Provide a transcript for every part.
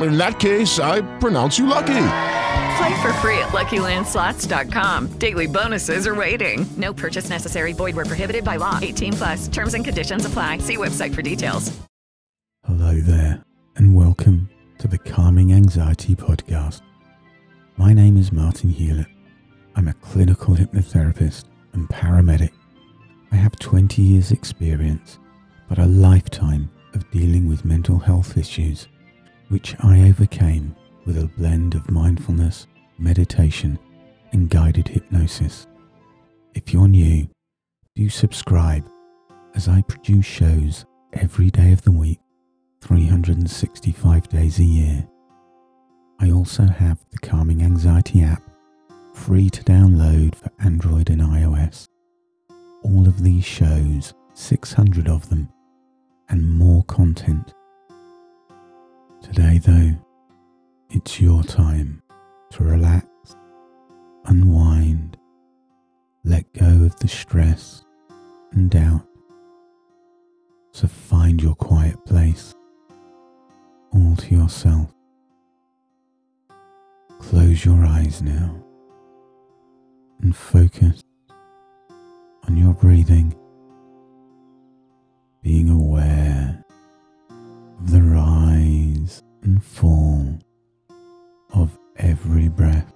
in that case, I pronounce you lucky. Play for free at LuckyLandSlots.com. Daily bonuses are waiting. No purchase necessary. Void were prohibited by law. 18 plus. Terms and conditions apply. See website for details. Hello there, and welcome to the Calming Anxiety Podcast. My name is Martin Hewlett. I'm a clinical hypnotherapist and paramedic. I have 20 years' experience, but a lifetime of dealing with mental health issues which I overcame with a blend of mindfulness, meditation, and guided hypnosis. If you're new, do subscribe as I produce shows every day of the week, 365 days a year. I also have the Calming Anxiety app, free to download for Android and iOS. All of these shows, 600 of them, and more content though, it's your time to relax, unwind, let go of the stress and doubt. So find your quiet place, all to yourself. Close your eyes now and focus on your breathing, being aware every breath,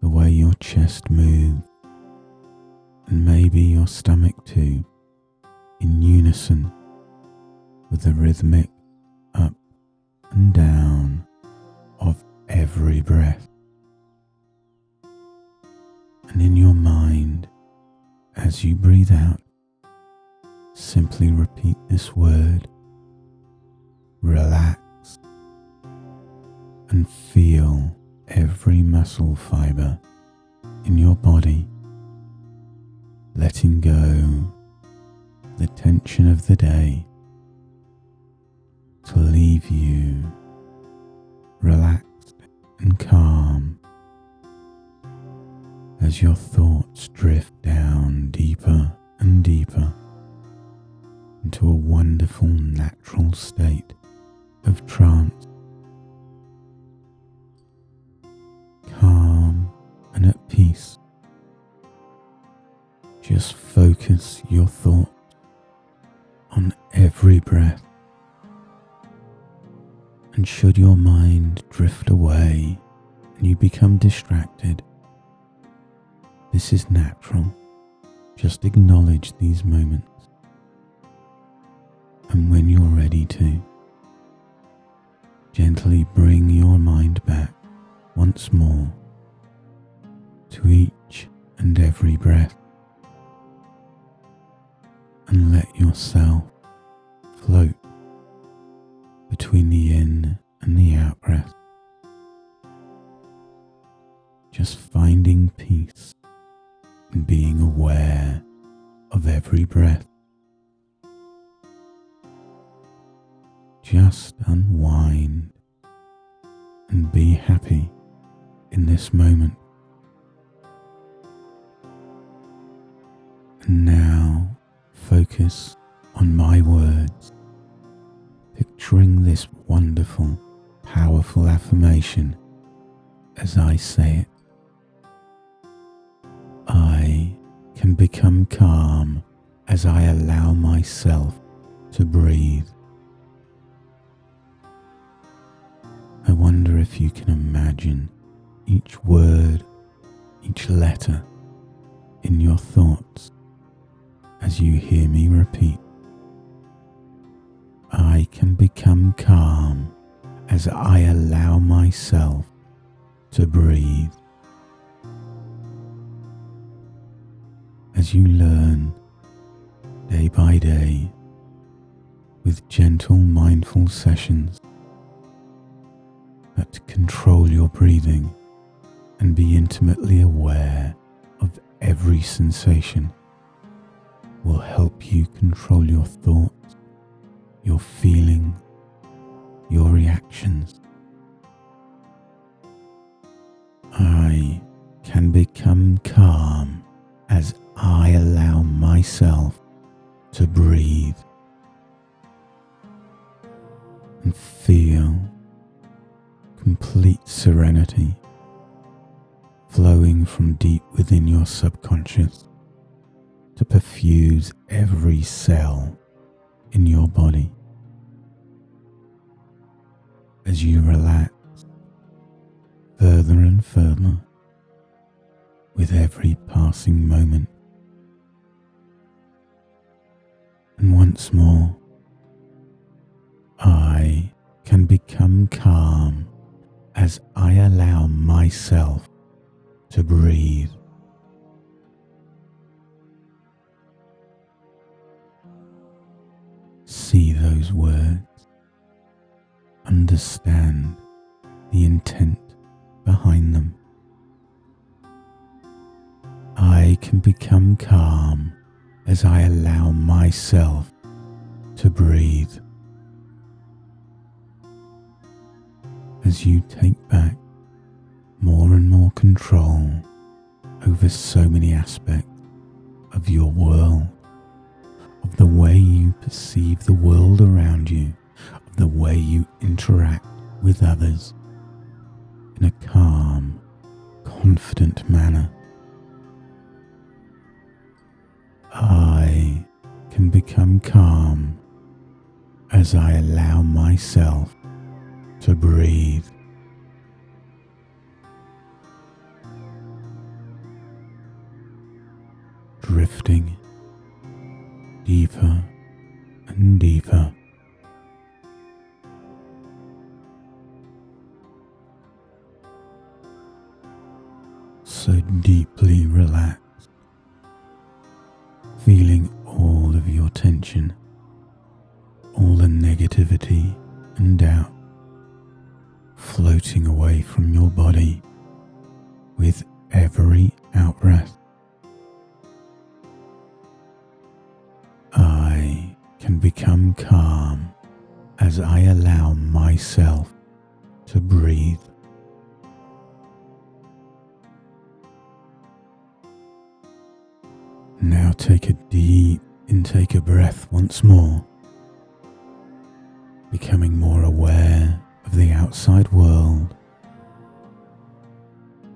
the way your chest moves, and maybe your stomach too, in unison with the rhythmic up and down of every breath. And in your mind, as you breathe out, Simply repeat this word. Relax. And feel every muscle fiber in your body letting go the tension of the day to leave you relaxed and calm as your thoughts drift down your thoughts on every breath. And should your mind drift away and you become distracted, this is natural. Just acknowledge these moments and when you're ready to, gently bring your mind back once more to each and every breath and let yourself float between the in and the out breath. Just finding peace and being aware of every breath. Just unwind and be happy in this moment. And now focus on my words, picturing this wonderful, powerful affirmation as I say it. I can become calm as I allow myself to breathe. I wonder if you can imagine each word, each letter in your thoughts as you hear me repeat. I can become calm as I allow myself to breathe. As you learn day by day with gentle mindful sessions that control your breathing and be intimately aware of every sensation will help you control your thoughts, your feelings, your reactions. I can become calm as I allow myself to breathe and feel complete serenity flowing from deep within your subconscious to perfuse every cell in your body. As you relax further and further with every passing moment. And once more, I can become calm as I allow myself to breathe. Words. Understand the intent behind them. I can become calm as I allow myself to breathe. As you take back more and more control over so many aspects of your world, perceive the world around you, of the way you interact with others in a calm, confident manner. I can become calm as I allow myself to breathe. Drifting deeper and deeper. So deeply relaxed, feeling all of your tension, all the negativity and doubt floating away from your body with every out breath. Can become calm as I allow myself to breathe. Now take a deep intake of breath once more, becoming more aware of the outside world.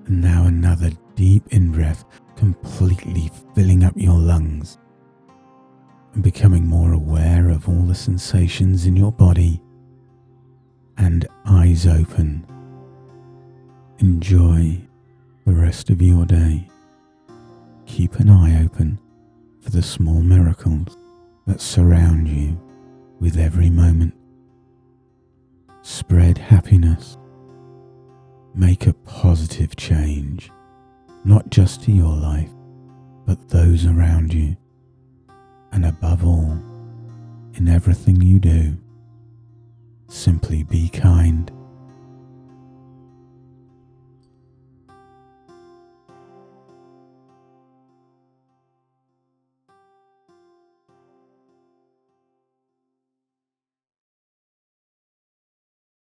And now another deep in breath, completely filling up your lungs and becoming more aware of all the sensations in your body and eyes open. Enjoy the rest of your day. Keep an eye open for the small miracles that surround you with every moment. Spread happiness. Make a positive change, not just to your life, but those around you. And above all, in everything you do, simply be kind